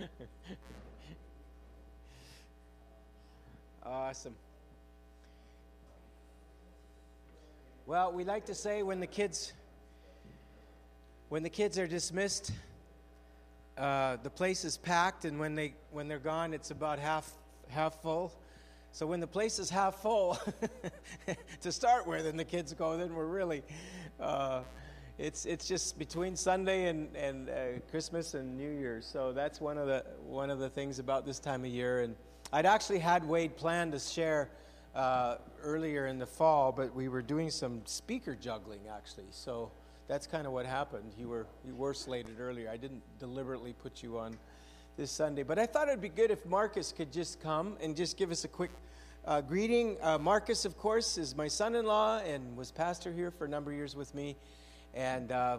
awesome. Well, we like to say when the kids when the kids are dismissed, uh, the place is packed, and when they when they're gone, it's about half half full. So when the place is half full to start with, and the kids go, then we're really. Uh, it's it's just between Sunday and and uh, Christmas and New Year's. So that's one of the one of the things about this time of year. And I'd actually had Wade planned to share uh, earlier in the fall, but we were doing some speaker juggling actually. So that's kind of what happened. You were you were slated earlier. I didn't deliberately put you on this Sunday, but I thought it'd be good if Marcus could just come and just give us a quick uh, greeting. Uh, Marcus, of course, is my son-in-law and was pastor here for a number of years with me, and uh,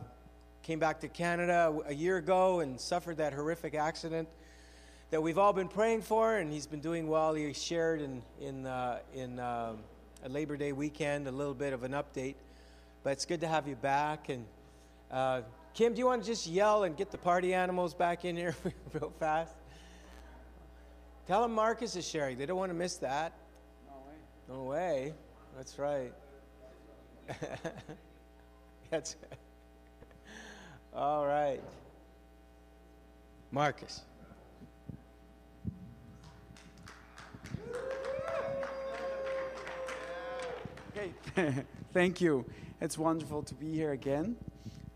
came back to Canada a year ago and suffered that horrific accident that we've all been praying for, and he's been doing well. He shared in in uh, in um, a Labor Day weekend a little bit of an update. But it's good to have you back. And uh, Kim, do you want to just yell and get the party animals back in here real fast? Tell them Marcus is sharing. They don't want to miss that. No way. No way. That's right. That's it. all right. Marcus. Okay, thank you. It's wonderful to be here again.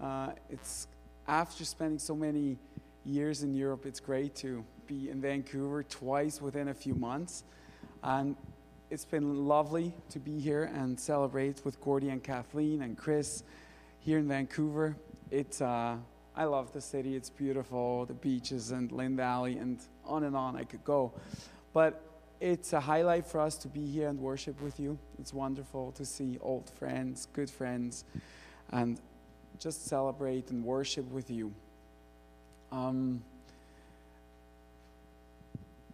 Uh, it's after spending so many years in Europe, it's great to be in Vancouver twice within a few months. And it's been lovely to be here and celebrate with Gordy and Kathleen and Chris here in Vancouver. It's, uh, I love the city, it's beautiful, the beaches and Lynn Valley, and on and on I could go. But it's a highlight for us to be here and worship with you. It's wonderful to see old friends, good friends, and just celebrate and worship with you. Um,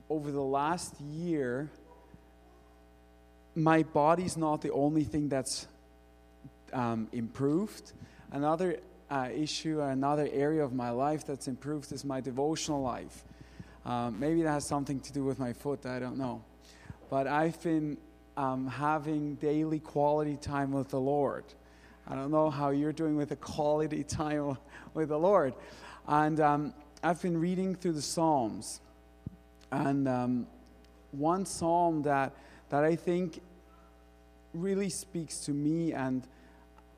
over the last year, my body's not the only thing that's um, improved. Another uh, issue, another area of my life that's improved is my devotional life. Um, maybe that has something to do with my foot, I don't know. But I've been um, having daily quality time with the Lord. I don't know how you're doing with the quality time with the Lord. And um, I've been reading through the Psalms. And um, one psalm that, that I think really speaks to me, and,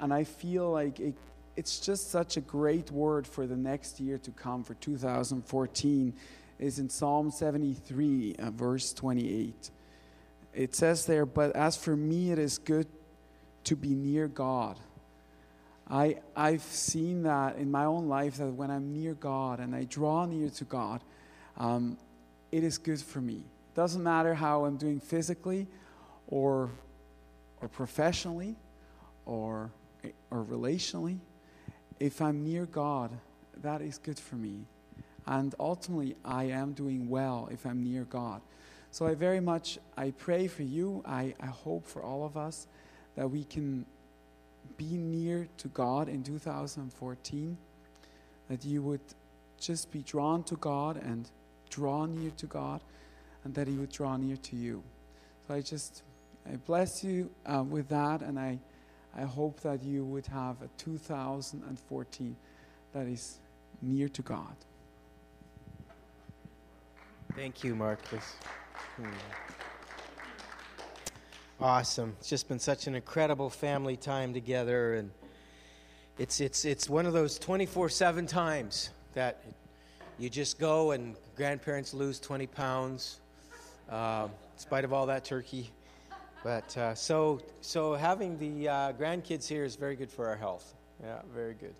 and I feel like it, it's just such a great word for the next year to come, for 2014 is in Psalm 73, uh, verse 28. It says there, But as for me, it is good to be near God. I, I've seen that in my own life that when I'm near God and I draw near to God, um, it is good for me. Doesn't matter how I'm doing physically or, or professionally or, or relationally. If I'm near God, that is good for me. And ultimately, I am doing well if I'm near God. So I very much, I pray for you. I, I hope for all of us that we can be near to God in 2014, that you would just be drawn to God and draw near to God, and that He would draw near to you. So I just, I bless you uh, with that, and I, I hope that you would have a 2014 that is near to God. Thank you, Marcus. Hmm. Awesome. It's just been such an incredible family time together, and it's it's it's one of those 24/7 times that you just go and grandparents lose 20 pounds, uh, in spite of all that turkey. But uh, so so having the uh, grandkids here is very good for our health. Yeah, very good.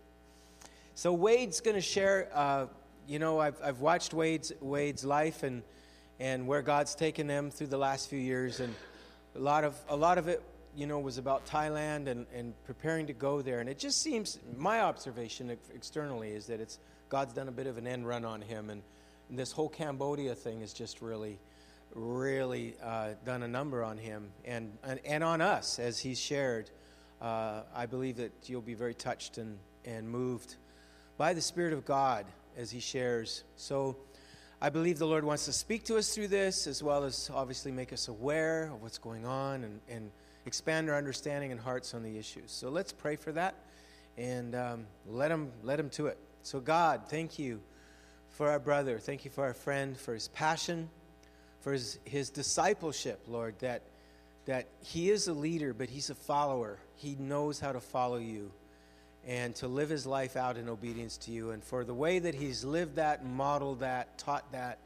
So Wade's going to share uh, you know, I've, I've watched Wade's, Wade's life and, and where God's taken them through the last few years. And a lot of, a lot of it, you know, was about Thailand and, and preparing to go there. And it just seems, my observation externally is that it's, God's done a bit of an end run on him. And, and this whole Cambodia thing is just really, really uh, done a number on him and, and, and on us as he's shared. Uh, I believe that you'll be very touched and, and moved by the Spirit of God as he shares. So I believe the Lord wants to speak to us through this, as well as obviously make us aware of what's going on and, and expand our understanding and hearts on the issues. So let's pray for that and um, let, him, let him to it. So, God, thank you for our brother. Thank you for our friend, for his passion, for his, his discipleship, Lord, that, that he is a leader, but he's a follower. He knows how to follow you and to live his life out in obedience to you. And for the way that he's lived that, modeled that, taught that,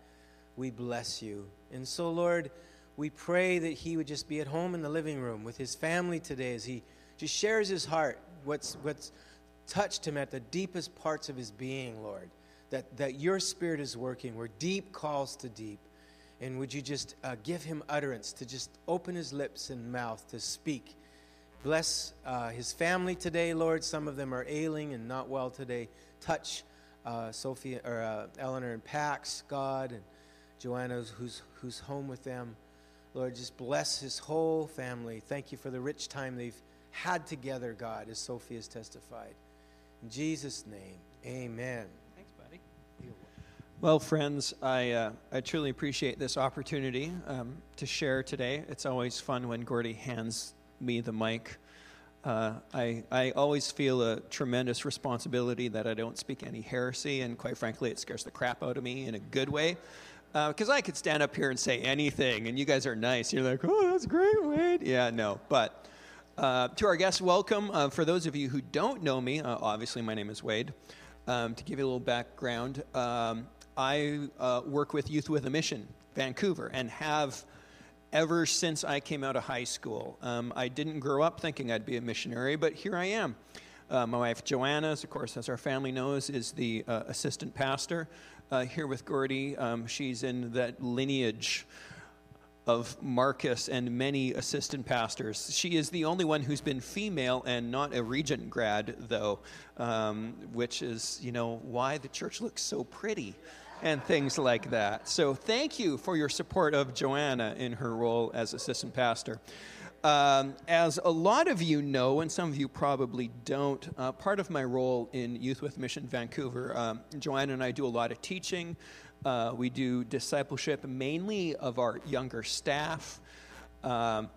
we bless you. And so, Lord, we pray that he would just be at home in the living room with his family today as he just shares his heart, what's, what's touched him at the deepest parts of his being, Lord. That, that your spirit is working, where deep calls to deep. And would you just uh, give him utterance to just open his lips and mouth to speak Bless uh, his family today, Lord. Some of them are ailing and not well today. Touch uh, Sophia or uh, Eleanor and Pax, God, and Joanna, who's who's home with them. Lord, just bless his whole family. Thank you for the rich time they've had together, God, as Sophie has testified. In Jesus' name, Amen. Well, friends, I, uh, I truly appreciate this opportunity um, to share today. It's always fun when Gordy hands me the mic. Uh, I, I always feel a tremendous responsibility that I don't speak any heresy, and quite frankly, it scares the crap out of me in a good way. Because uh, I could stand up here and say anything, and you guys are nice. You're like, oh, that's great, Wade. Yeah, no. But uh, to our guests, welcome. Uh, for those of you who don't know me, uh, obviously, my name is Wade. Um, to give you a little background, um, I uh, work with Youth with a Mission, Vancouver, and have ever since I came out of high school. Um, I didn't grow up thinking I'd be a missionary, but here I am. Uh, my wife Joanna, of course, as our family knows, is the uh, assistant pastor uh, here with Gordy. Um, she's in that lineage of Marcus and many assistant pastors. She is the only one who's been female and not a regent grad, though, um, which is, you know, why the church looks so pretty and things like that. So thank you for your support of Joanna in her role as assistant pastor. Um, as a lot of you know, and some of you probably don't, uh, part of my role in Youth with Mission Vancouver, um, Joanna and I do a lot of teaching. Uh, we do discipleship mainly of our younger staff. Um,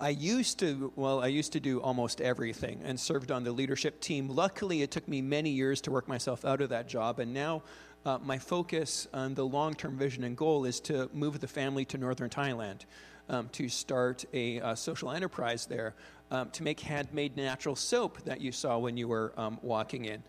I used to, well, I used to do almost everything and served on the leadership team. Luckily, it took me many years to work myself out of that job, and now uh, my focus on the long term vision and goal is to move the family to northern Thailand. Um, to start a uh, social enterprise there um, to make handmade natural soap that you saw when you were um, walking in.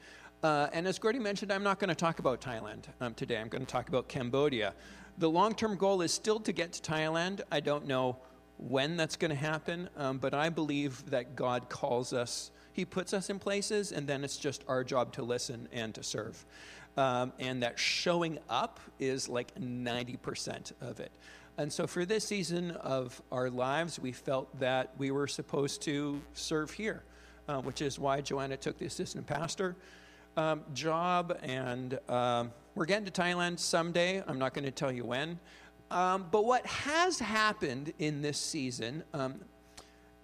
Uh, and as Gordy mentioned, I'm not going to talk about Thailand um, today. I'm going to talk about Cambodia. The long term goal is still to get to Thailand. I don't know when that's going to happen, um, but I believe that God calls us. He puts us in places, and then it's just our job to listen and to serve um, and that showing up is like 90% of it. And so for this season of our lives, we felt that we were supposed to serve here, uh, which is why Joanna took the assistant pastor um, job. And um, we're getting to Thailand someday. I'm not going to tell you when. Um, but what has happened in this season um,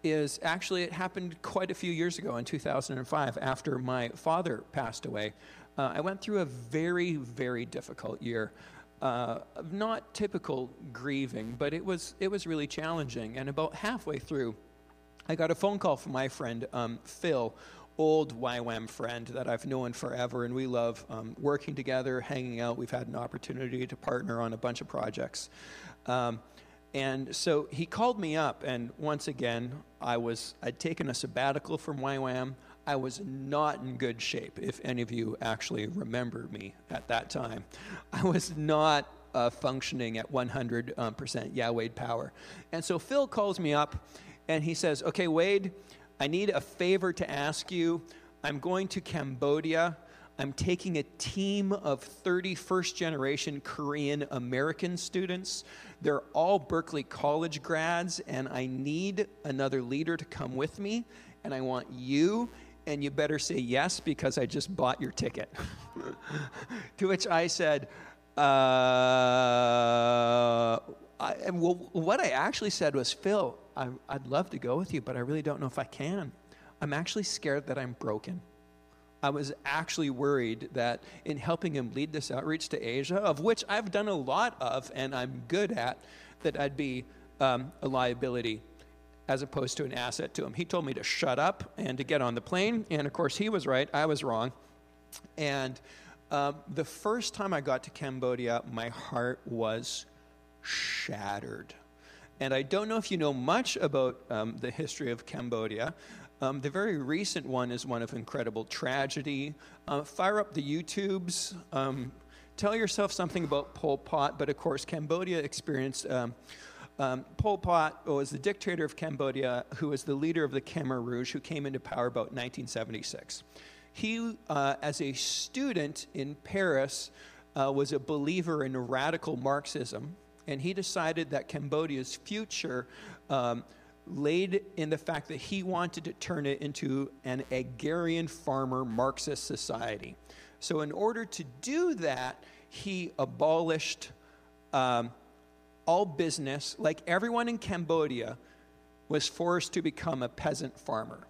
is actually it happened quite a few years ago in 2005 after my father passed away. Uh, I went through a very, very difficult year. Uh, not typical grieving, but it was it was really challenging. And about halfway through, I got a phone call from my friend um, Phil, old YWAM friend that I've known forever, and we love um, working together, hanging out. We've had an opportunity to partner on a bunch of projects. Um, and so he called me up, and once again, I was I'd taken a sabbatical from YWAM. I was not in good shape, if any of you actually remember me at that time. I was not uh, functioning at 100% um, yeah, Wade power. And so Phil calls me up and he says, Okay, Wade, I need a favor to ask you. I'm going to Cambodia. I'm taking a team of 30 first generation Korean American students. They're all Berkeley College grads, and I need another leader to come with me. And I want you and you better say yes because I just bought your ticket. to which I said, uh, I, and well, what I actually said was, Phil, I, I'd love to go with you, but I really don't know if I can. I'm actually scared that I'm broken. I was actually worried that in helping him lead this outreach to Asia, of which I've done a lot of and I'm good at, that I'd be um, a liability as opposed to an asset to him. He told me to shut up and to get on the plane, and of course, he was right, I was wrong. And uh, the first time I got to Cambodia, my heart was shattered. And I don't know if you know much about um, the history of Cambodia. Um, the very recent one is one of incredible tragedy. Uh, fire up the YouTubes. Um, tell yourself something about Pol Pot, but of course, Cambodia experienced. Um, Pol Pot was the dictator of Cambodia, who was the leader of the Khmer Rouge, who came into power about 1976. He, uh, as a student in Paris, uh, was a believer in radical Marxism, and he decided that Cambodia's future um, laid in the fact that he wanted to turn it into an agrarian farmer Marxist society. So, in order to do that, he abolished um, all business, like everyone in Cambodia, was forced to become a peasant farmer.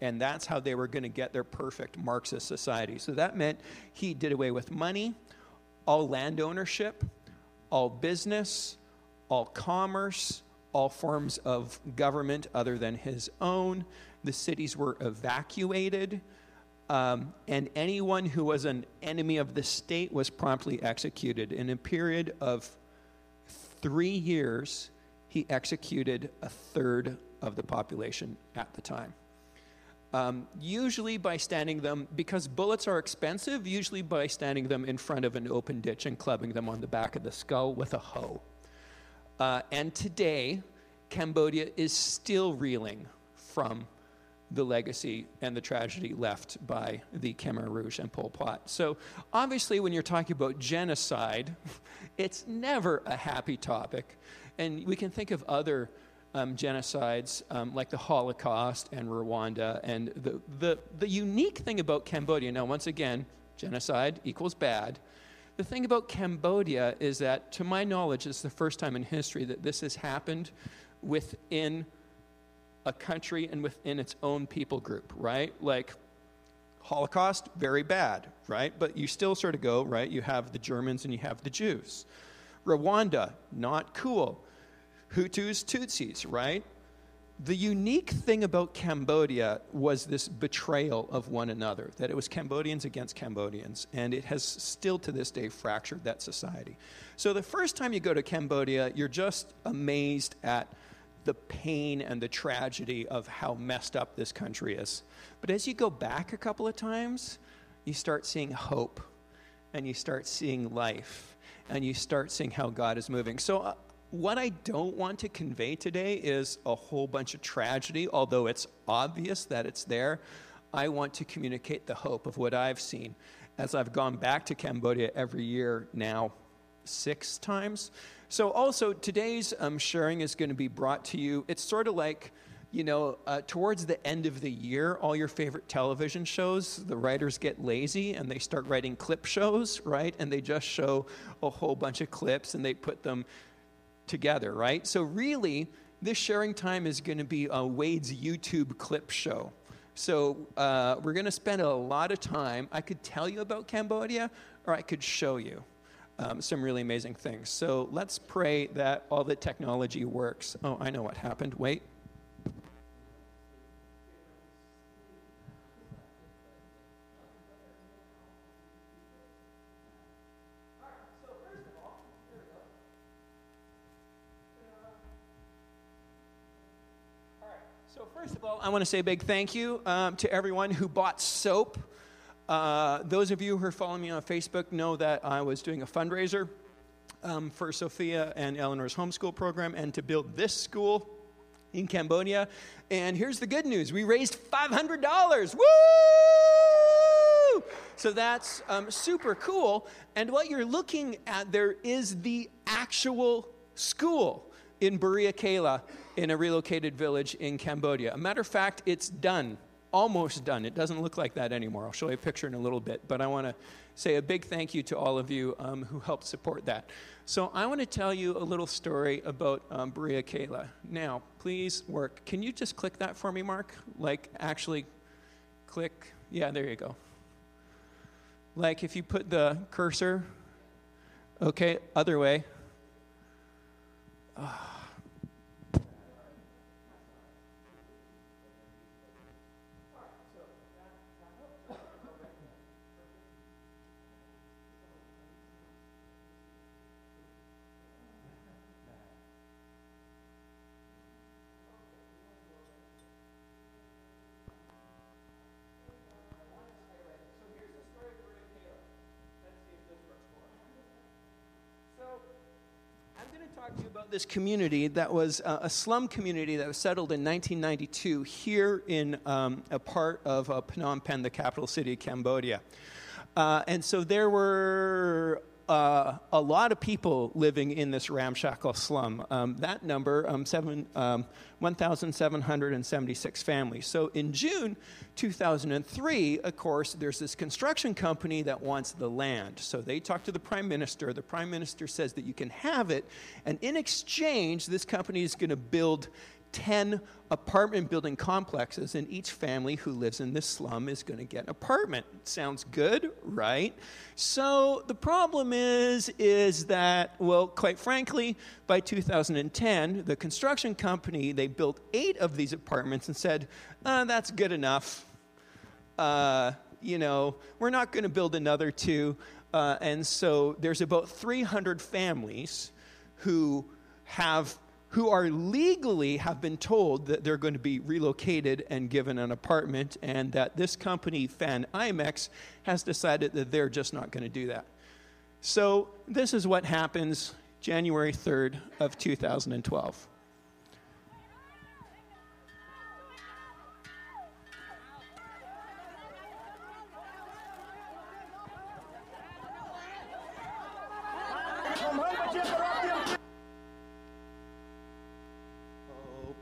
And that's how they were going to get their perfect Marxist society. So that meant he did away with money, all land ownership, all business, all commerce, all forms of government other than his own. The cities were evacuated, um, and anyone who was an enemy of the state was promptly executed. In a period of three years, he executed a third of the population at the time. Um, usually by standing them, because bullets are expensive, usually by standing them in front of an open ditch and clubbing them on the back of the skull with a hoe. Uh, and today, Cambodia is still reeling from the legacy and the tragedy left by the Khmer Rouge and Pol Pot. So, obviously, when you're talking about genocide, it's never a happy topic. And we can think of other um, genocides um, like the Holocaust and Rwanda. And the, the, the unique thing about Cambodia, now, once again, genocide equals bad. The thing about Cambodia is that, to my knowledge, it's the first time in history that this has happened within a country and within its own people group, right? Like Holocaust, very bad, right? But you still sort of go, right? You have the Germans and you have the Jews. Rwanda, not cool. Hutus, Tutsis, right? The unique thing about Cambodia was this betrayal of one another, that it was Cambodians against Cambodians, and it has still to this day fractured that society. So the first time you go to Cambodia, you're just amazed at the pain and the tragedy of how messed up this country is. But as you go back a couple of times, you start seeing hope and you start seeing life and you start seeing how God is moving. So, uh, what I don't want to convey today is a whole bunch of tragedy, although it's obvious that it's there. I want to communicate the hope of what I've seen as I've gone back to Cambodia every year now, six times. So, also, today's um, sharing is going to be brought to you. It's sort of like, you know, uh, towards the end of the year, all your favorite television shows, the writers get lazy and they start writing clip shows, right? And they just show a whole bunch of clips and they put them together, right? So, really, this sharing time is going to be a Wade's YouTube clip show. So, uh, we're going to spend a lot of time. I could tell you about Cambodia or I could show you um, some really amazing things. So let's pray that all the technology works. Oh, I know what happened. Wait. All right. So, first of all, I want to say a big thank you um, to everyone who bought soap uh, those of you who are following me on Facebook know that I was doing a fundraiser um, for Sophia and Eleanor's homeschool program and to build this school in Cambodia. And here's the good news we raised $500. Woo! So that's um, super cool. And what you're looking at there is the actual school in Borei Keila in a relocated village in Cambodia. A matter of fact, it's done almost done. It doesn't look like that anymore. I'll show you a picture in a little bit, but I want to say a big thank you to all of you um, who helped support that. So I want to tell you a little story about um, Borei Keila. Now, please work. Can you just click that for me, Mark? Like, actually click. Yeah, there you go. Like if you put the cursor, okay, other way. talk this community that was uh, a slum community that was settled in 1992 here in um, a part of uh, Phnom Penh, the capital city of Cambodia. Uh, and so there were uh, a lot of people living in this ramshackle slum. Um, that number, um, um, 1,776 families. So in June 2003, of course, there's this construction company that wants the land. So they talk to the prime minister. The prime minister says that you can have it, and in exchange, this company is going to build 10 apartment building complexes, and each family who lives in this slum is going to get an apartment. Sounds good, right? So the problem is, is that, well, quite frankly, by 2010, the construction company, they built eight of these apartments and said, uh, that's good enough. Uh, you know, we're not going to build another two. Uh, and so there's about 300 families who have who are legally have been told that they're going to be relocated and given an apartment, and that this company, Phanimex, has decided that they're just not going to do that. So, this is what happens January 3rd of 2012.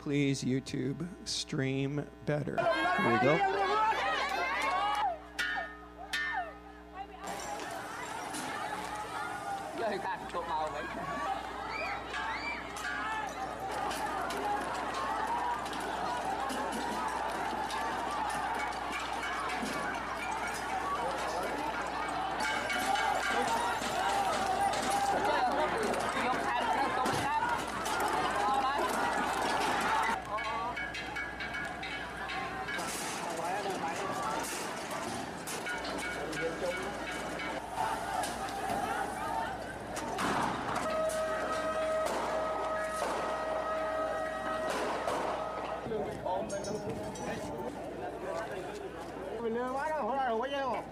Please, YouTube, stream better. Here we go. mình đưa quá đâu, hồi ra rồi quá nhau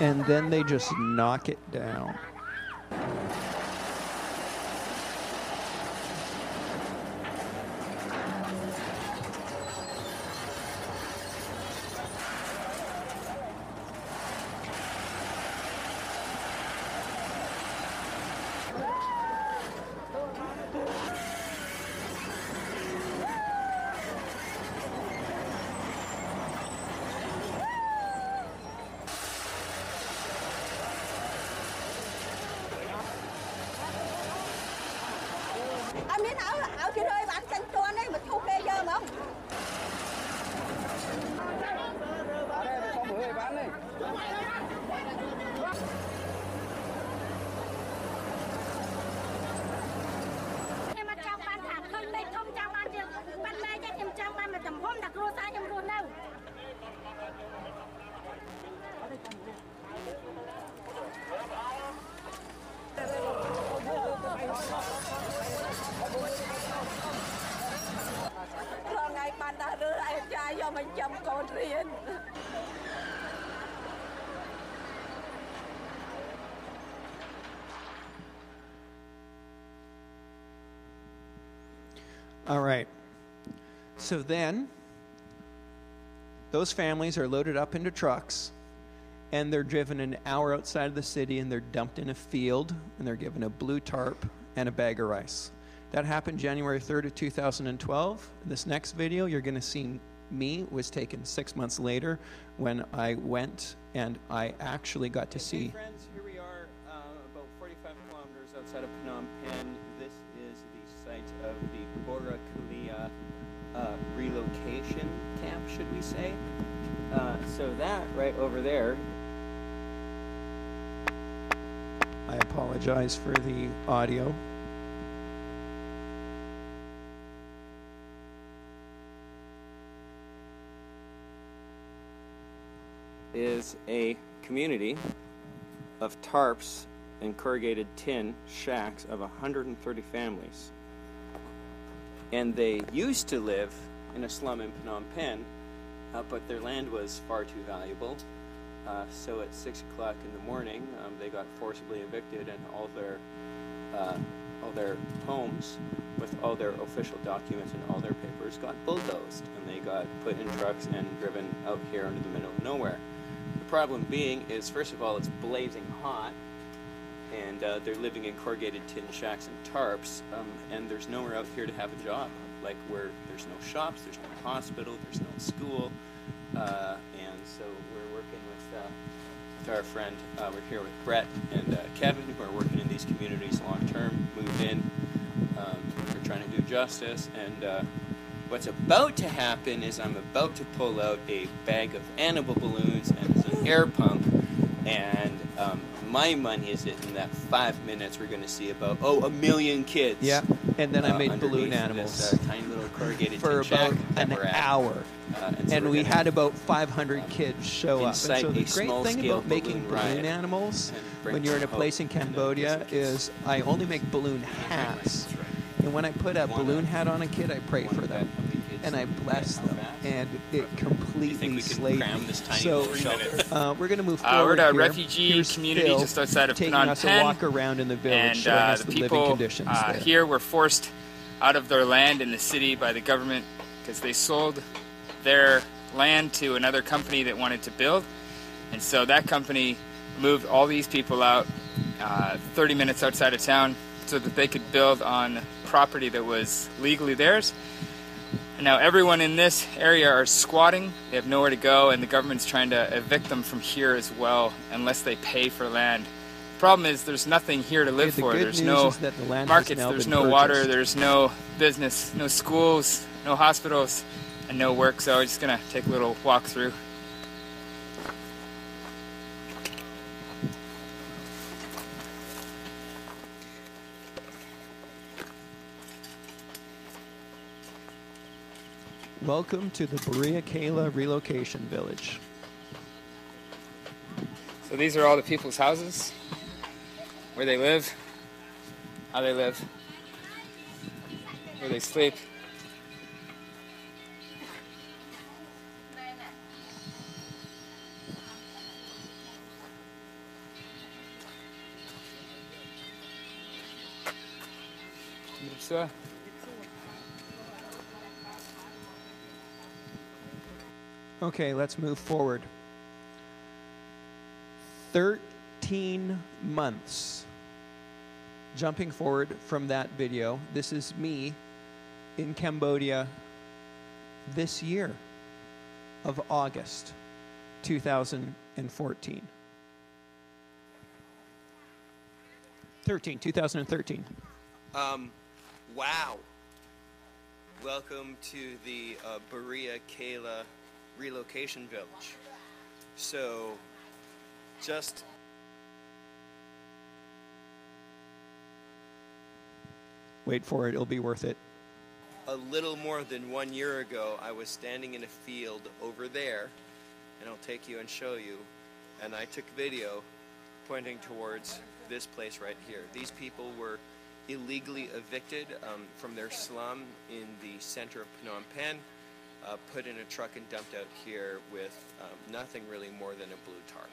and then they just knock it down. All right. So then, those families are loaded up into trucks and they're driven an hour outside of the city and they're dumped in a field and they're given a blue tarp and a bag of rice. That happened January 3rd of 2012. This next video you're going to see me was taken six months later when I went and I actually got to see. Friends, here we are uh, about 45 kilometers outside of Phnom Penh. This is the site of the Borei Keila uh, relocation camp, should we say. Uh, so that right over there. I apologize for the audio. is a community of tarps and corrugated tin shacks of 130 families. And they used to live in a slum in Phnom Penh, uh, but their land was far too valuable. Uh, so at 6 o'clock in the morning, um, they got forcibly evicted, and all their uh, all their homes with all their official documents and all their papers got bulldozed, and they got put in trucks and driven out here into the middle of nowhere. The problem being is, first of all, it's blazing hot, and uh, they're living in corrugated tin shacks and tarps, um, and there's nowhere out here to have a job. Like where there's no shops, there's no hospital, there's no school, uh, and so we're working with, uh, our friend. Uh, we're here with Brett and uh, Kevin, who are working in these communities long term, moved in. Um, we're trying to do justice, and uh, what's about to happen is I'm about to pull out a bag of animal balloons and an air pump, and um, my money is in that five minutes we're going to see about oh a million kids. Yeah, and then uh, I made balloon animals. This, uh, tiny little corrugated for about an hour. Uh, and, so and we had about 500 kids show up. And so the great thing about making balloon animals when you're in a place in Cambodia is I only make balloon hats. And when I put a balloon hat on a kid, I pray for them and I blessed them, and it completely slayed me. So uh, we're going to move forward. Uh, we're at a here. refugee Here's community Phil just outside of taking Phnom us Penh, a walk around in the village, and showing uh, us the the people living conditions uh, there. here were forced out of their land in the city by the government because they sold their land to another company that wanted to build, and so that company moved all these people out uh, 30 minutes outside of town so that they could build on property that was legally theirs and now everyone in this area are squatting. They have nowhere to go, and the government's trying to evict them from here as well, unless they pay for land. The problem is there's nothing here to live the for. There's no the markets, there's no purchased. water, there's no business, no schools, no hospitals, and no work. So I'm just gonna take a little walk through. Welcome to the Borei Keila Relocation Village. So these are all the people's houses, where they live, how they live, where they sleep. So, Okay, let's move forward. 13 months. Jumping forward from that video, this is me in Cambodia this year of August 2014. 13, 2013. Um, wow. Welcome to the uh, Borei Keila relocation village. So just wait for it, it'll be worth it. A little more than one year ago, I was standing in a field over there, and I'll take you and show you. And I took video pointing towards this place right here. These people were illegally evicted um, from their slum in the center of Phnom Penh uh, put in a truck and dumped out here with um, nothing really more than a blue tarp.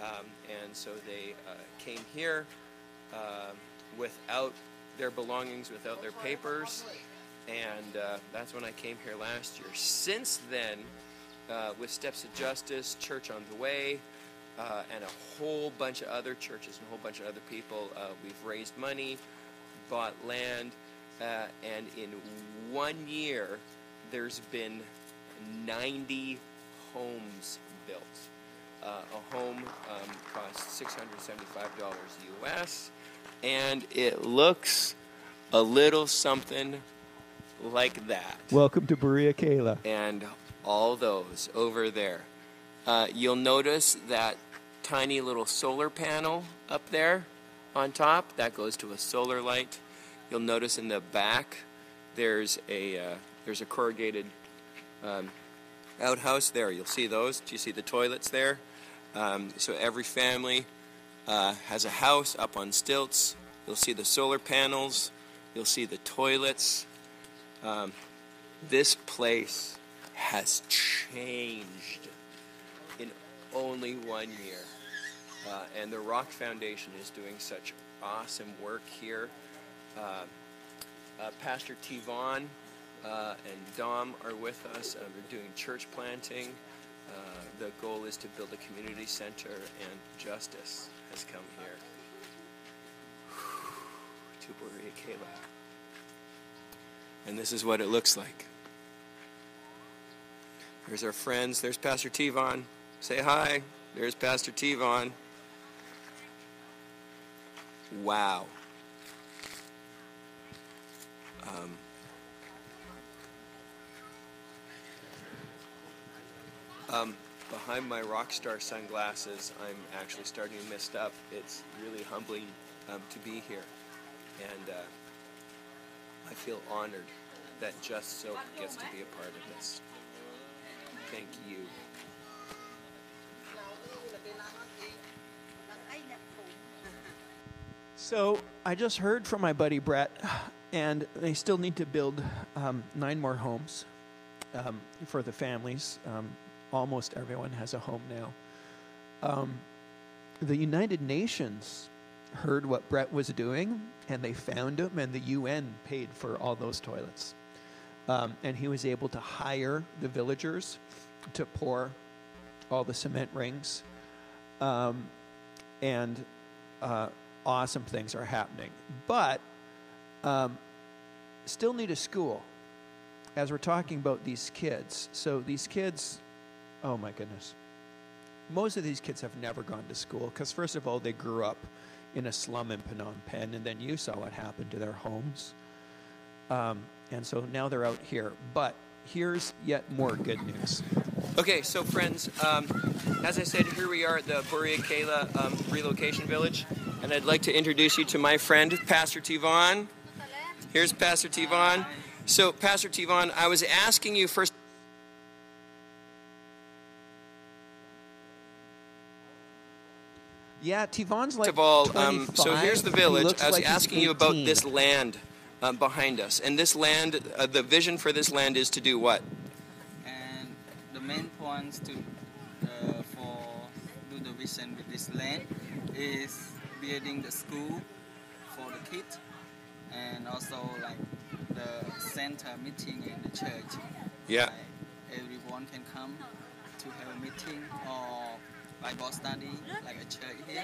Um, and so they uh, came here uh, without their belongings, without their papers, and uh, that's when I came here last year. Since then, uh, with Steps of Justice, Church on the Way, uh, and a whole bunch of other churches and a whole bunch of other people, we've raised money, bought land, and in one year, there's been 90 homes built. Uh, a home um, costs $675 US, and it looks a little something like that. Welcome to Borei Keila. And all those over there. Uh, you'll notice that tiny little solar panel up there on top. That goes to a solar light. You'll notice in the back there's a uh, there's a corrugated um, outhouse there. You'll see those. Do you see the toilets there? Um, so every family uh, has a house up on stilts. You'll see the solar panels. You'll see the toilets. Um, this place has changed in only one year. Uh, and the Rock Foundation is doing such awesome work here. Uh, uh, Pastor Tivon uh, and Dom are with us. Uh, they're doing church planting. Uh, the goal is to build a community center, and justice has come here. to Kayla. And this is what it looks like. There's our friends. There's Pastor Tivon. Say hi. There's Pastor Tivon. Wow. Um, um, behind my rock star sunglasses, I'm actually starting to mist up. It's really humbling um, to be here. And uh, I feel honored that Just Soap gets to be a part of this. Thank you. So I just heard from my buddy Brett, and they still need to build um, nine more homes um, for the families. Um, almost everyone has a home now. Um, the United Nations heard what Brett was doing, and they found him, and the UN paid for all those toilets. Um, and he was able to hire the villagers to pour all the cement rings. Um, and uh, awesome things are happening. But um, still need a school as we're talking about these kids. So these kids, oh my goodness. Most of these kids have never gone to school because, first of all, they grew up in a slum in Phnom Penh, and then you saw what happened to their homes. Um, and so now they're out here. But here's yet more good news. Okay, so friends, um, as I said, here we are at the Borei Keila um, Relocation Village, and I'd like to introduce you to my friend, Pastor Tivon. Here's Pastor Tivon. So, Pastor Tivon, I was asking you first. Yeah, Tivon's like of all, um, so here's the village. looks I was like asking you about this land um, behind us, and this land, uh, the vision for this land is to do what? and the main points to uh, for do the vision with this land is building the school for the kids and also like the center meeting in the church Yeah. like everyone can come to have a meeting or bible study like a church here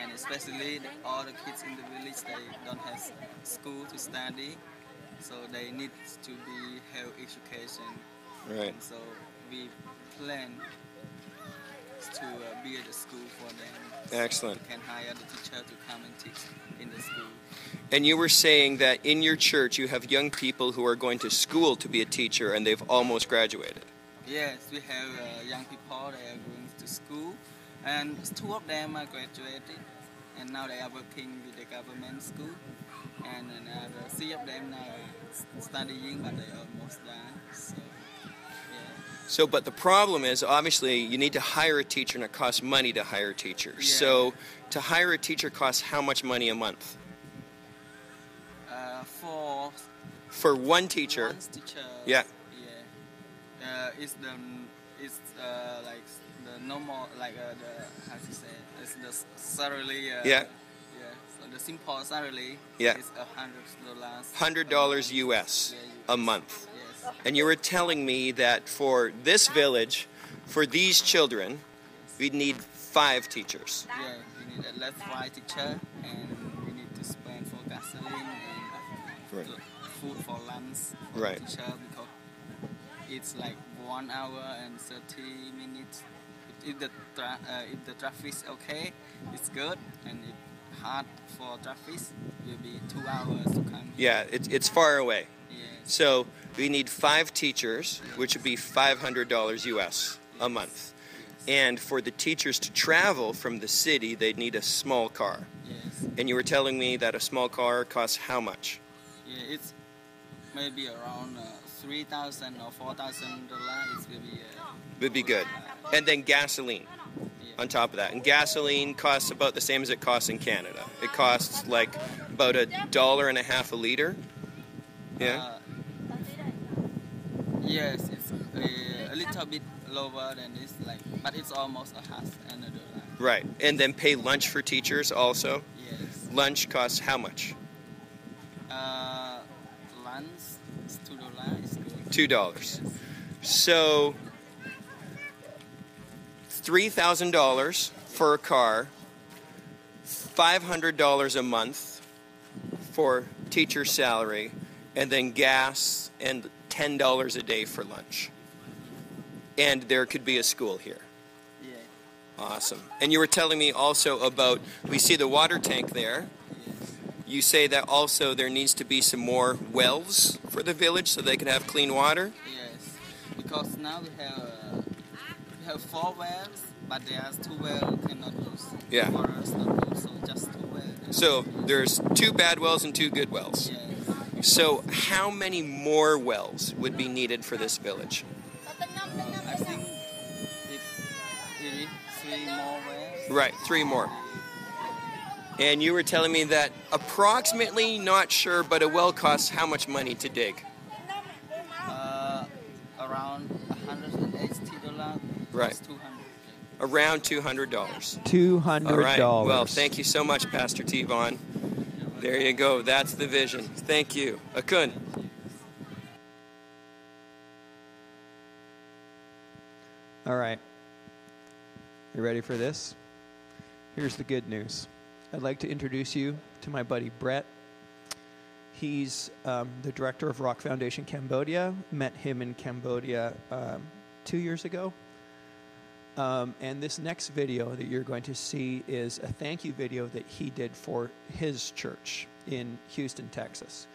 and especially the, all the kids in the village they don't have school to study so they need to be have education Right. and so we plan to uh, build a school for them. Excellent. we can hire the teacher to come and teach in the school. And you were saying that in your church you have young people who are going to school to be a teacher and they've almost graduated. Yes, we have uh, young people. that are going to school, and two of them are graduated, and now they are working with the government school. And another three of them are studying, but they are almost done. So, yeah. So, but the problem is obviously you need to hire a teacher and it costs money to hire teachers. Yeah. So, to hire a teacher costs how much money a month? Uh, for For one teacher, One teacher. Yeah. Uh, it's the it's uh, like the normal like uh, the how to say it? it's the salary. Uh, Yeah. Yeah. So the simple salary. Yeah. Is a hundred dollars. hundred dollars US a month. Yes. And you were telling me that for this village, for these children, we'd need five teachers. Yeah. We need at least five teacher, and we need to spend for gasoline and food for lunch for Right. teacher because it's like one hour and 30 minutes. If the tra- uh, if the traffic is okay, it's good, and if hard for traffic, will be two hours to come. Yeah, it's it's far away. Yes. So we need five teachers, which would be five hundred dollars US a month. And for the teachers to travel from the city, they'd need a small car. Yes. And you were telling me that a small car costs how much? Yeah, it's maybe around uh, three thousand or four thousand dollars. It will be. Uh, Would be good. And then gasoline on top of that. And gasoline costs about the same as it costs in Canada. It costs like about a dollar and a half a liter. Yeah. Uh, yes, it's uh, a little bit lower than this, like, but it's almost a half and a dollar. Right. And then pay lunch for teachers also. Yes. Lunch costs how much? Uh, lunch $2. So $3,000 for a car, $500 a month for teacher salary, and then gas and $10 a day for lunch. And there could be a school here. Awesome. And you were telling me also about we see the water tank there. You say that also there needs to be some more wells for the village so they can have clean water. Yes. Because now we have uh, we have four wells, but there's two wells cannot use. Yeah. For us not use, so just two wells. So there's two bad wells and two good wells. Yes. So how many more wells would be needed for this village? I think is three more wells. Right, three more. And you were telling me that approximately, not sure, but a well costs how much money to dig? Uh, around 180 dollars. Right. 200. Around $200. Two hundred All right. dollars. Well, thank you so much, Pastor Tivon. There you go. That's the vision. Thank you. Akun. All right. You ready for this? Here's the good news. I'd like to introduce you to my buddy Brett. He's um, the director of Rock Foundation Cambodia. Met him in Cambodia um, two years ago. Um, and this next video that you're going to see is a thank you video that he did for his church in Houston, Texas.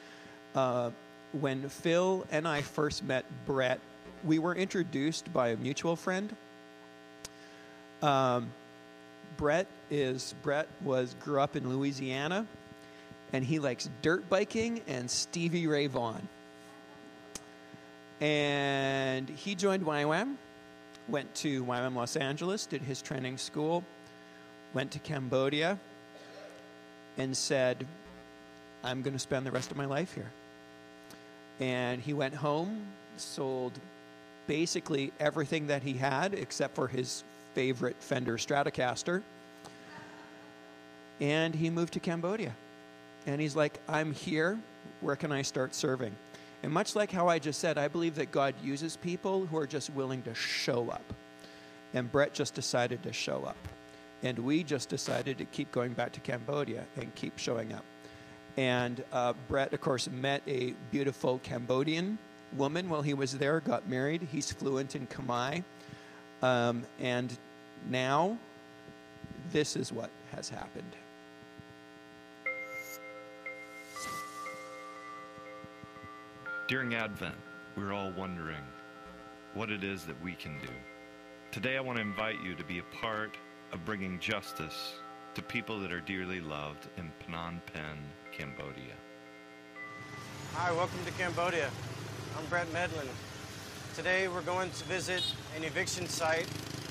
Uh, when Phil and I first met Brett, we were introduced by a mutual friend. Um, Brett is Brett was grew up in Louisiana, and he likes dirt biking and Stevie Ray Vaughan. And he joined YWAM, went to YWAM Los Angeles, did his training school, went to Cambodia, and said, "I'm going to spend the rest of my life here." And he went home, sold basically everything that he had except for his favorite Fender Stratocaster. And he moved to Cambodia. And he's like, I'm here. Where can I start serving? And much like how I just said, I believe that God uses people who are just willing to show up. And Brett just decided to show up. And we just decided to keep going back to Cambodia and keep showing up. And uh, Brett, of course, met a beautiful Cambodian woman while he was there, got married. He's fluent in Khmer. Um, and now, this is what has happened. During Advent, we're all wondering what it is that we can do. Today, I want to invite you to be a part of bringing justice to people that are dearly loved in Phnom Penh, Cambodia. Hi, welcome to Cambodia. I'm Brett Medlin. Today we're going to visit an eviction site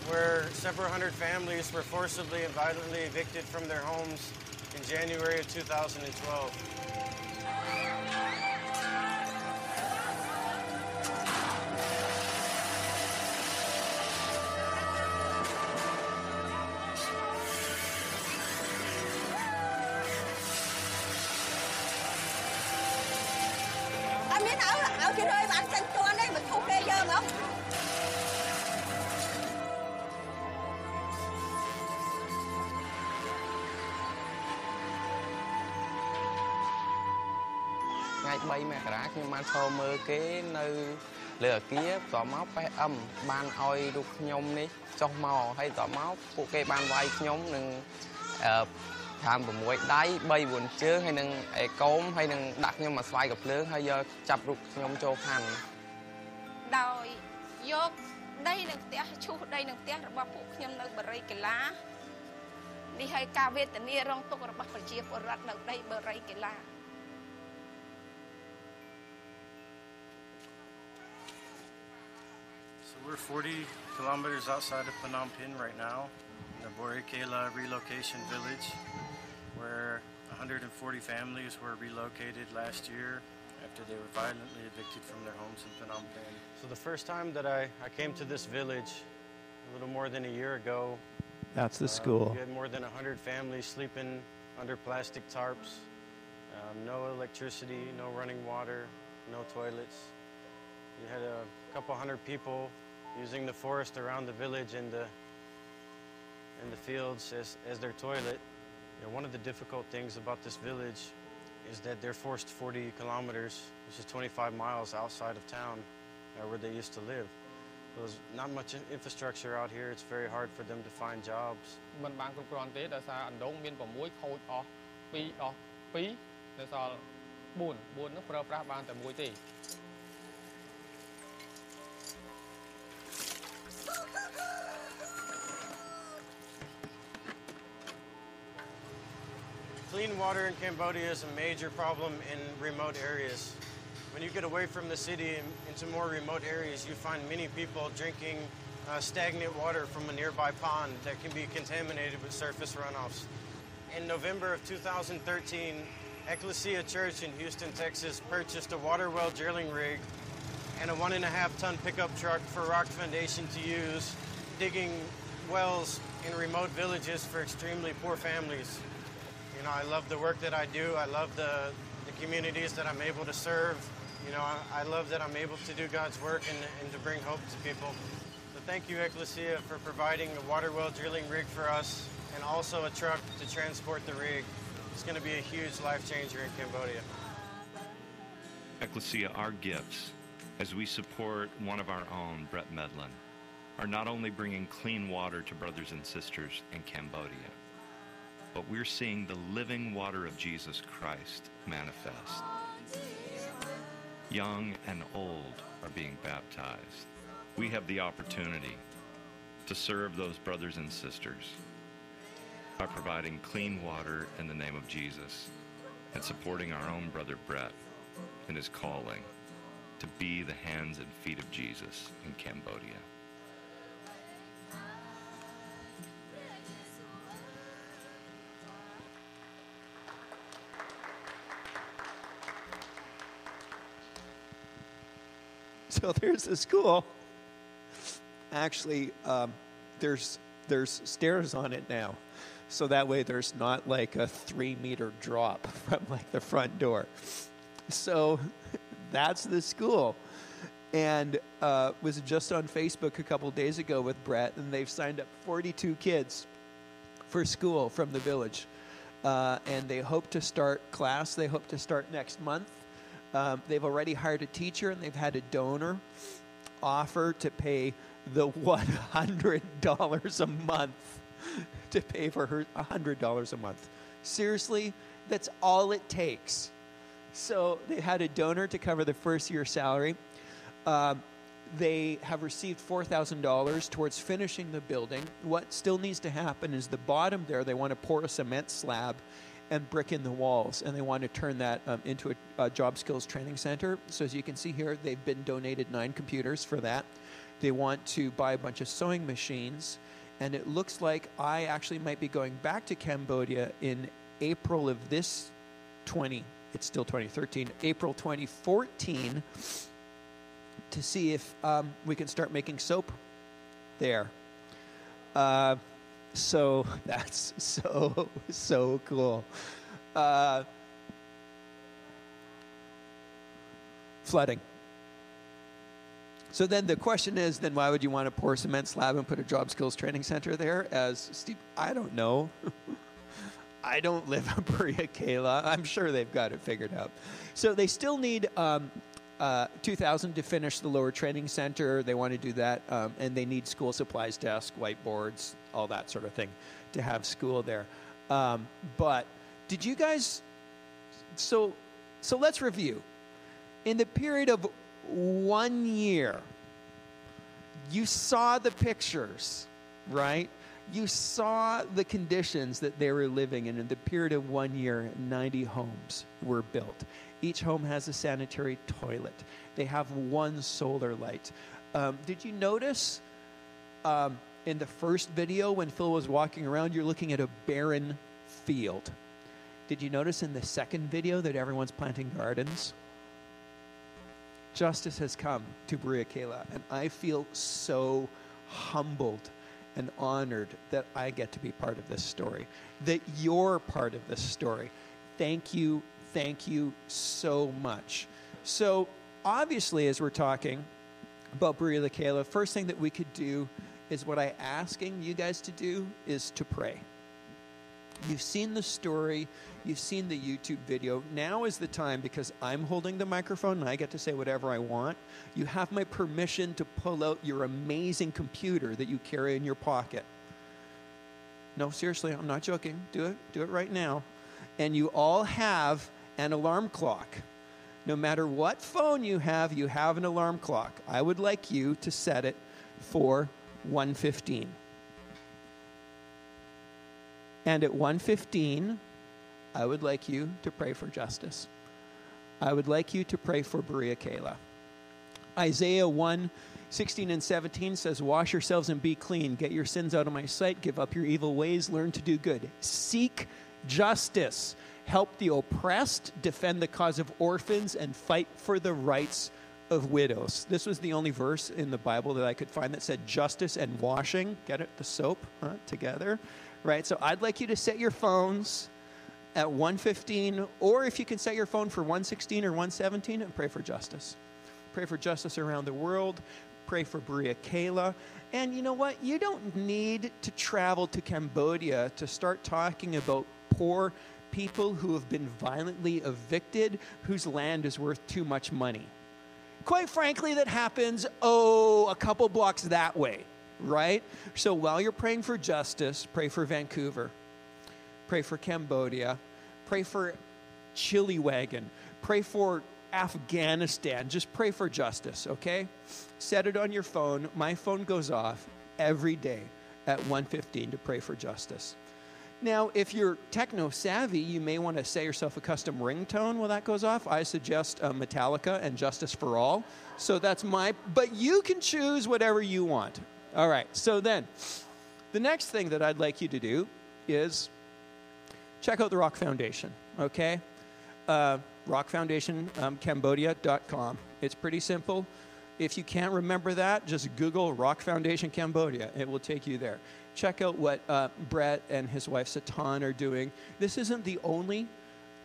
where several hundred families were forcibly and violently evicted from their homes in January of 2012. ឈរមើលគេនៅលើអាគារបន្ទាប់មកប៉េះអឹមបានឲ្យរូបខ្ញុំនេះចុះមកហើយបន្ទាប់មកពួកគេបានវាយខ្ញុំនឹងអឺ5 6ដៃ3 4ជើងហើយនឹងអេកូមហើយនឹងដាក់ខ្ញុំមកស្វាយកាភ្លើងហើយយកចាប់រូបខ្ញុំចូលខណ្ឌដោយយកដីនឹងផ្ទះឈូសដីនឹងផ្ទះរបស់ពួកខ្ញុំនៅបរិយកីឡានេះហើយការវេទនារងទុក្ខរបស់ប្រជាពលរដ្ឋនៅដីបរិយកីឡា we're 40 kilometers outside of Phnom Penh right now, in the Borei Keila relocation village, where 140 families were relocated last year after they were violently evicted from their homes in Phnom Penh. So the first time that I, I came to this village, a little more than a year ago, That's the uh, school. we had more than 100 families sleeping under plastic tarps, um, no electricity, no running water, no toilets. We had a couple hundred people using the forest around the village and the and the fields as, as their toilet. You know, one of the difficult things about this village is that they're forced 40 kilometers, which is 25 miles outside of town uh, where they used to live. There's not much in- infrastructure out here. It's very hard for them to find jobs. មិនបានគ្រប់គ្រាន់ទេដោយសារអណ្ដូងមាន6ខូចអស់2អស់2នៅសល់4 4នោះប្រើប្រាស់បានតែមួយទេ Clean water in Cambodia is a major problem in remote areas. When you get away from the city into more remote areas, you find many people drinking uh, stagnant water from a nearby pond that can be contaminated with surface runoffs. In November of 2013, Ecclesia Church in Houston, Texas purchased a water well drilling rig and a one and a half ton pickup truck for Rock Foundation to use digging wells in remote villages for extremely poor families. You know, I love the work that I do. I love the, the communities that I'm able to serve. You know, I, I love that I'm able to do God's work and, and to bring hope to people. So thank you, Ecclesia, for providing a water well drilling rig for us and also a truck to transport the rig. It's going to be a huge life changer in Cambodia. Ecclesia, our gifts, as we support one of our own, Brett Medlin, are not only bringing clean water to brothers and sisters in Cambodia, but we're seeing the living water of Jesus Christ manifest. Young and old are being baptized. We have the opportunity to serve those brothers and sisters by providing clean water in the name of Jesus and supporting our own brother Brett in his calling to be the hands and feet of Jesus in Cambodia. So there's the school. Actually, um, there's there's stairs on it now, so that way there's not like a three meter drop from like the front door. So that's the school, and uh, was just on Facebook a couple days ago with Brett, and they've signed up 42 kids for school from the village, uh, and they hope to start class. They hope to start next month. Um, they've already hired a teacher and they've had a donor offer to pay the $100 a month to pay for her $100 a month. Seriously, that's all it takes. So they had a donor to cover the first year salary. Um, they have received $4,000 towards finishing the building. What still needs to happen is the bottom there, they want to pour a cement slab and brick in the walls, and they want to turn that um, into a, a job skills training center. So as you can see here, they've been donated nine computers for that. They want to buy a bunch of sewing machines, and it looks like I actually might be going back to Cambodia in April of this 20. It's still 2013, April 2014, to see if um, we can start making soap there. Uh, so that's so so cool. Uh, flooding. So then the question is, then why would you want to pour cement slab and put a job skills training center there? As Steve, I don't know. I don't live in Borei Keila. I'm sure they've got it figured out. So they still need um, uh, 2,000 to finish the lower training center. They want to do that, um, and they need school supplies, desk, whiteboards, all that sort of thing to have school there. Um, but did you guys? So, so let's review. In the period of one year, you saw the pictures, right? You saw the conditions that they were living in. In the period of one year, 90 homes were built. Each home has a sanitary toilet. They have one solar light. Um, did you notice um, in the first video when Phil was walking around, you're looking at a barren field? Did you notice in the second video that everyone's planting gardens? Justice has come to Borei Keila, and I feel so humbled and honored that I get to be part of this story, that you're part of this story. Thank you, thank you so much. So, obviously, as we're talking about Borei Keila, first thing that we could do is what I'm asking you guys to do is to pray. You've seen the story, you've seen the YouTube video. Now is the time because I'm holding the microphone and I get to say whatever I want. You have my permission to pull out your amazing computer that you carry in your pocket. No, seriously, I'm not joking. Do it. Do it right now. And you all have an alarm clock. No matter what phone you have, you have an alarm clock. I would like you to set it for 115. And at 115, I would like you to pray for justice. I would like you to pray for Borei Keila. Isaiah 1 16 and 17 says, Wash yourselves and be clean. Get your sins out of my sight. Give up your evil ways. Learn to do good. Seek justice. Help the oppressed. Defend the cause of orphans and fight for the rights of widows. This was the only verse in the Bible that I could find that said justice and washing. Get it? The soap huh, together. Right? So I'd like you to set your phones at 115, or if you can set your phone for 116 or 117 and pray for justice. Pray for justice around the world. Pray for Borei Keila. And you know what? You don't need to travel to Cambodia to start talking about poor people who have been violently evicted, whose land is worth too much money. Quite frankly, that happens, oh, a couple blocks that way, right? So while you're praying for justice, pray for Vancouver, pray for Cambodia, pray for Chilliwagon, pray for Afghanistan. Just pray for justice, okay? Set it on your phone. My phone goes off every day at 1:15 to pray for justice. Now, if you're techno savvy, you may want to set yourself a custom ringtone while that goes off. I suggest uh, Metallica and Justice for All. So that's my, but you can choose whatever you want. All right, so then the next thing that I'd like you to do is check out the Rock Foundation, okay? Uh, rockfoundationcambodia.com. Um, it's pretty simple. If you can't remember that, just Google Rock Foundation Cambodia. It will take you there. Check out what uh, Brett and his wife Satan are doing. This isn't the only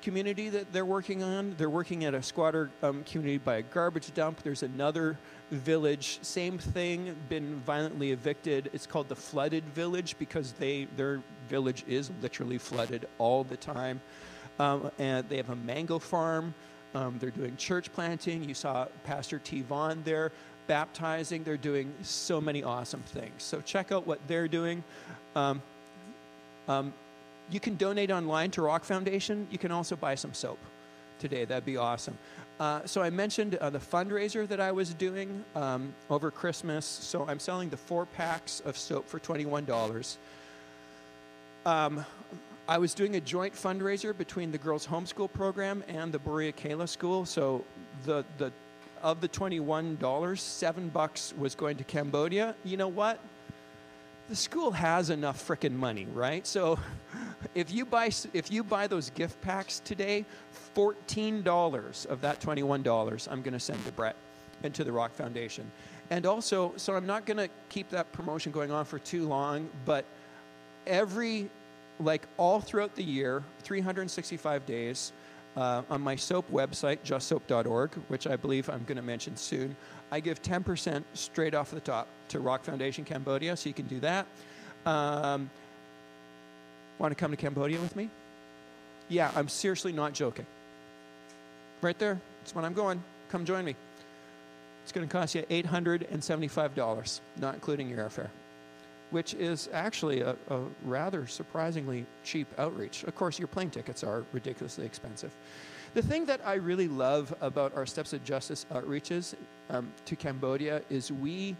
community that they're working on. They're working at a squatter um, community by a garbage dump. There's another village, same thing, been violently evicted. It's called the Flooded Village because they their village is literally flooded all the time. Um, and they have a mango farm. Um, they're doing church planting. You saw Pastor Tivon there baptizing. They're doing so many awesome things. So check out what they're doing. Um, um, you can donate online to Rock Foundation. You can also buy some soap today. That'd be awesome. Uh, so I mentioned uh, the fundraiser that I was doing um, over Christmas. So I'm selling the four packs of soap for $21. Um, I was doing a joint fundraiser between the girls' homeschool program and the Borei Keila School. So the the of the $21, 7 bucks was going to Cambodia. You know what? The school has enough freaking money, right? So if you buy if you buy those gift packs today, $14 of that $21 I'm going to send to Brett and to the Rock Foundation. And also, so I'm not going to keep that promotion going on for too long, but every like all throughout the year, 365 days, uh, on my soap website, justsoap.org, which I believe I'm going to mention soon, I give 10% straight off the top to Rock Foundation Cambodia, so you can do that. Um, Want to come to Cambodia with me? Yeah, I'm seriously not joking. Right there, that's when I'm going. Come join me. It's going to cost you $875, not including your airfare, which is actually a, a rather surprisingly cheap outreach. Of course, your plane tickets are ridiculously expensive. The thing that I really love about our Steps of Justice outreaches um, to Cambodia is we,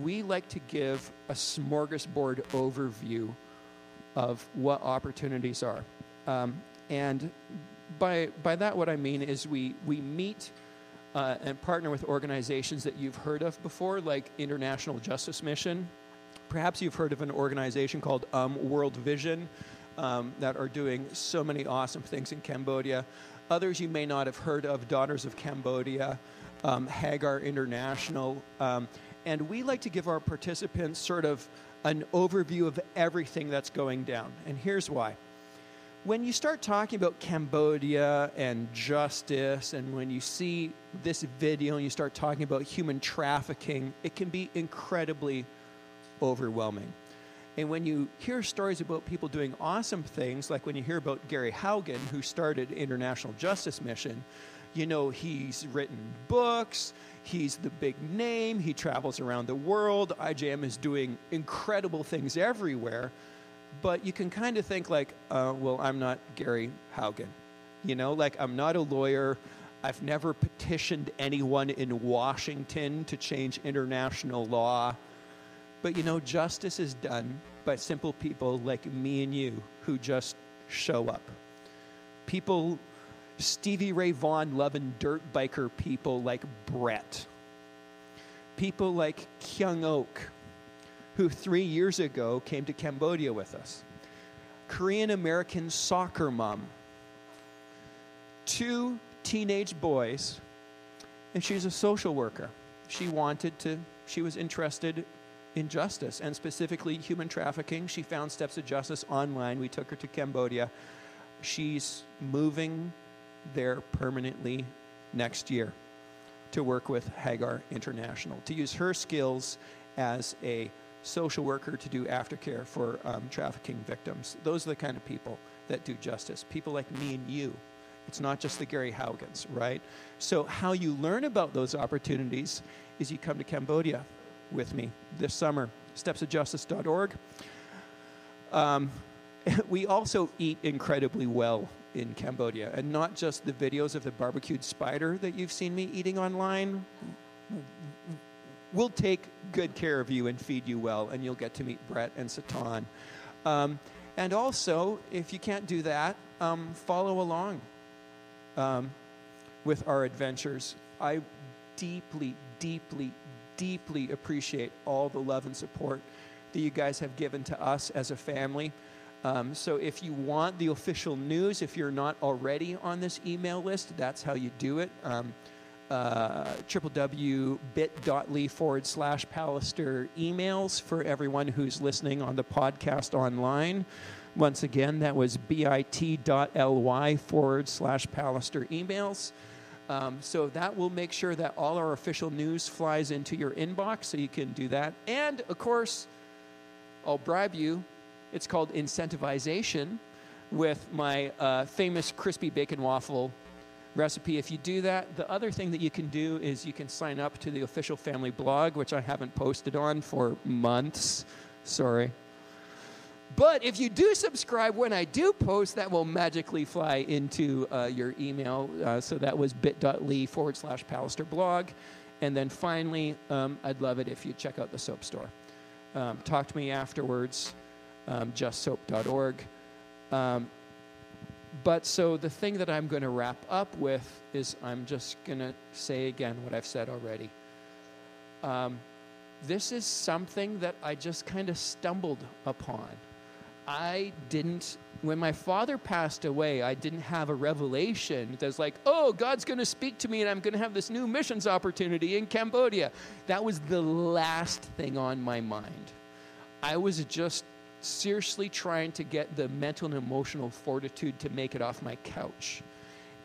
we like to give a smorgasbord overview of what opportunities are. Um, and by, by that, what I mean is we, we meet uh, and partner with organizations that you've heard of before, like International Justice Mission. Perhaps you've heard of an organization called um, World Vision um, that are doing so many awesome things in Cambodia. Others you may not have heard of Daughters of Cambodia, um, Hagar International. Um, and we like to give our participants sort of an overview of everything that's going down. And here's why when you start talking about Cambodia and justice, and when you see this video and you start talking about human trafficking, it can be incredibly overwhelming. And when you hear stories about people doing awesome things, like when you hear about Gary Haugen, who started International Justice Mission, you know he's written books, he's the big name, he travels around the world, IJM is doing incredible things everywhere but you can kind of think like, uh, well, I'm not Gary Haugen. You know, like I'm not a lawyer. I've never petitioned anyone in Washington to change international law. But you know, justice is done by simple people like me and you who just show up. People, Stevie Ray Vaughan loving dirt biker people like Brett. People like Kyung Ok who three years ago came to Cambodia with us. Korean American soccer mom. Two teenage boys, and she's a social worker. She wanted to, she was interested in justice and specifically human trafficking. She found Steps of Justice online. We took her to Cambodia. She's moving there permanently next year to work with Hagar International to use her skills as a social worker to do aftercare for um, trafficking victims. Those are the kind of people that do justice. People like me and you. It's not just the Gary Haugens, right? So, how you learn about those opportunities is you come to Cambodia with me this summer, stepsofjustice.org. Um, we also eat incredibly well in Cambodia, and not just the videos of the barbecued spider that you've seen me eating online we'll take good care of you and feed you well, and you'll get to meet Brett and Satan. Um, and also, if you can't do that, um, follow along um, with our adventures. I deeply, deeply, deeply appreciate all the love and support that you guys have given to us as a family. Um, so if you want the official news, if you're not already on this email list, that's how you do it. Um, uh, www.bit.ly forward slash Pallister emails for everyone who's listening on the podcast online. Once again, that was bit.ly forward slash Pallister emails. Um, so that will make sure that all our official news flies into your inbox, so you can do that. And of course, I'll bribe you. It's called incentivization with my uh, famous crispy bacon waffle recipe. If you do that, the other thing that you can do is you can sign up to the official family blog, which I haven't posted on for months. Sorry. But if you do subscribe when I do post, that will magically fly into uh, your email. Uh, so that was bit.ly forward slash Pallister blog. And then finally, um, I'd love it if you check out the soap store. Um, talk to me afterwards, um, justsoap.org. Um, but so the thing that I'm going to wrap up with is I'm just going to say again what I've said already. Um, this is something that I just kind of stumbled upon. I didn't, when my father passed away, I didn't have a revelation that's like, oh, God's going to speak to me and I'm going to have this new missions opportunity in Cambodia. That was the last thing on my mind. I was just seriously trying to get the mental and emotional fortitude to make it off my couch.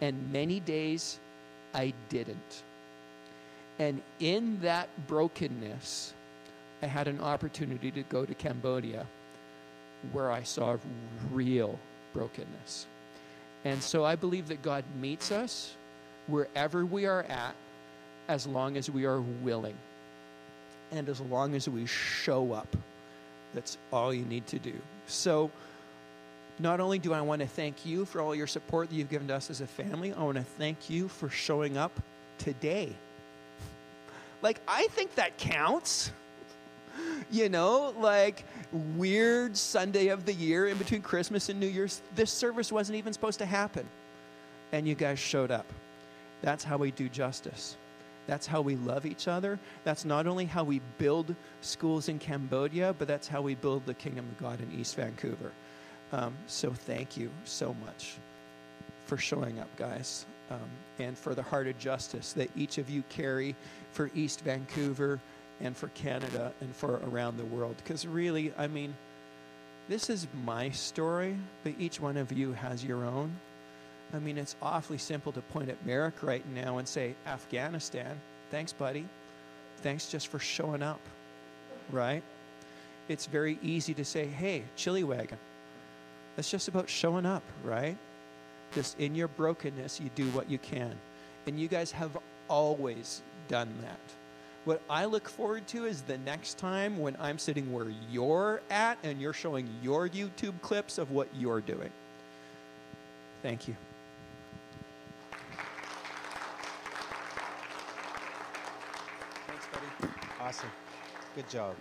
And many days I didn't. And in that brokenness, I had an opportunity to go to Cambodia where I saw real brokenness. And so I believe that God meets us wherever we are at as long as we are willing and as long as we show up. That's all you need to do. So, not only do I want to thank you for all your support that you've given to us as a family, I want to thank you for showing up today. Like, I think that counts. You know, like weird Sunday of the year in between Christmas and New Year's, this service wasn't even supposed to happen. And you guys showed up. That's how we do justice. That's how we love each other. That's not only how we build schools in Cambodia, but that's how we build the kingdom of God in East Vancouver. Um, so thank you so much for showing up, guys, um, and for the heart of justice that each of you carry for East Vancouver and for Canada and for around the world. Because really, I mean, this is my story, but each one of you has your own. I mean, it's awfully simple to point at Merrick right now and say, Afghanistan, thanks, buddy. Thanks just for showing up, right? It's very easy to say, hey, Chili Wagon. It's just about showing up, right? Just in your brokenness, you do what you can. And you guys have always done that. What I look forward to is the next time when I'm sitting where you're at and you're showing your YouTube clips of what you're doing. Thank you. Thanks, buddy. Awesome. Good job.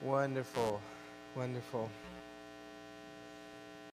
Wonderful. Wonderful.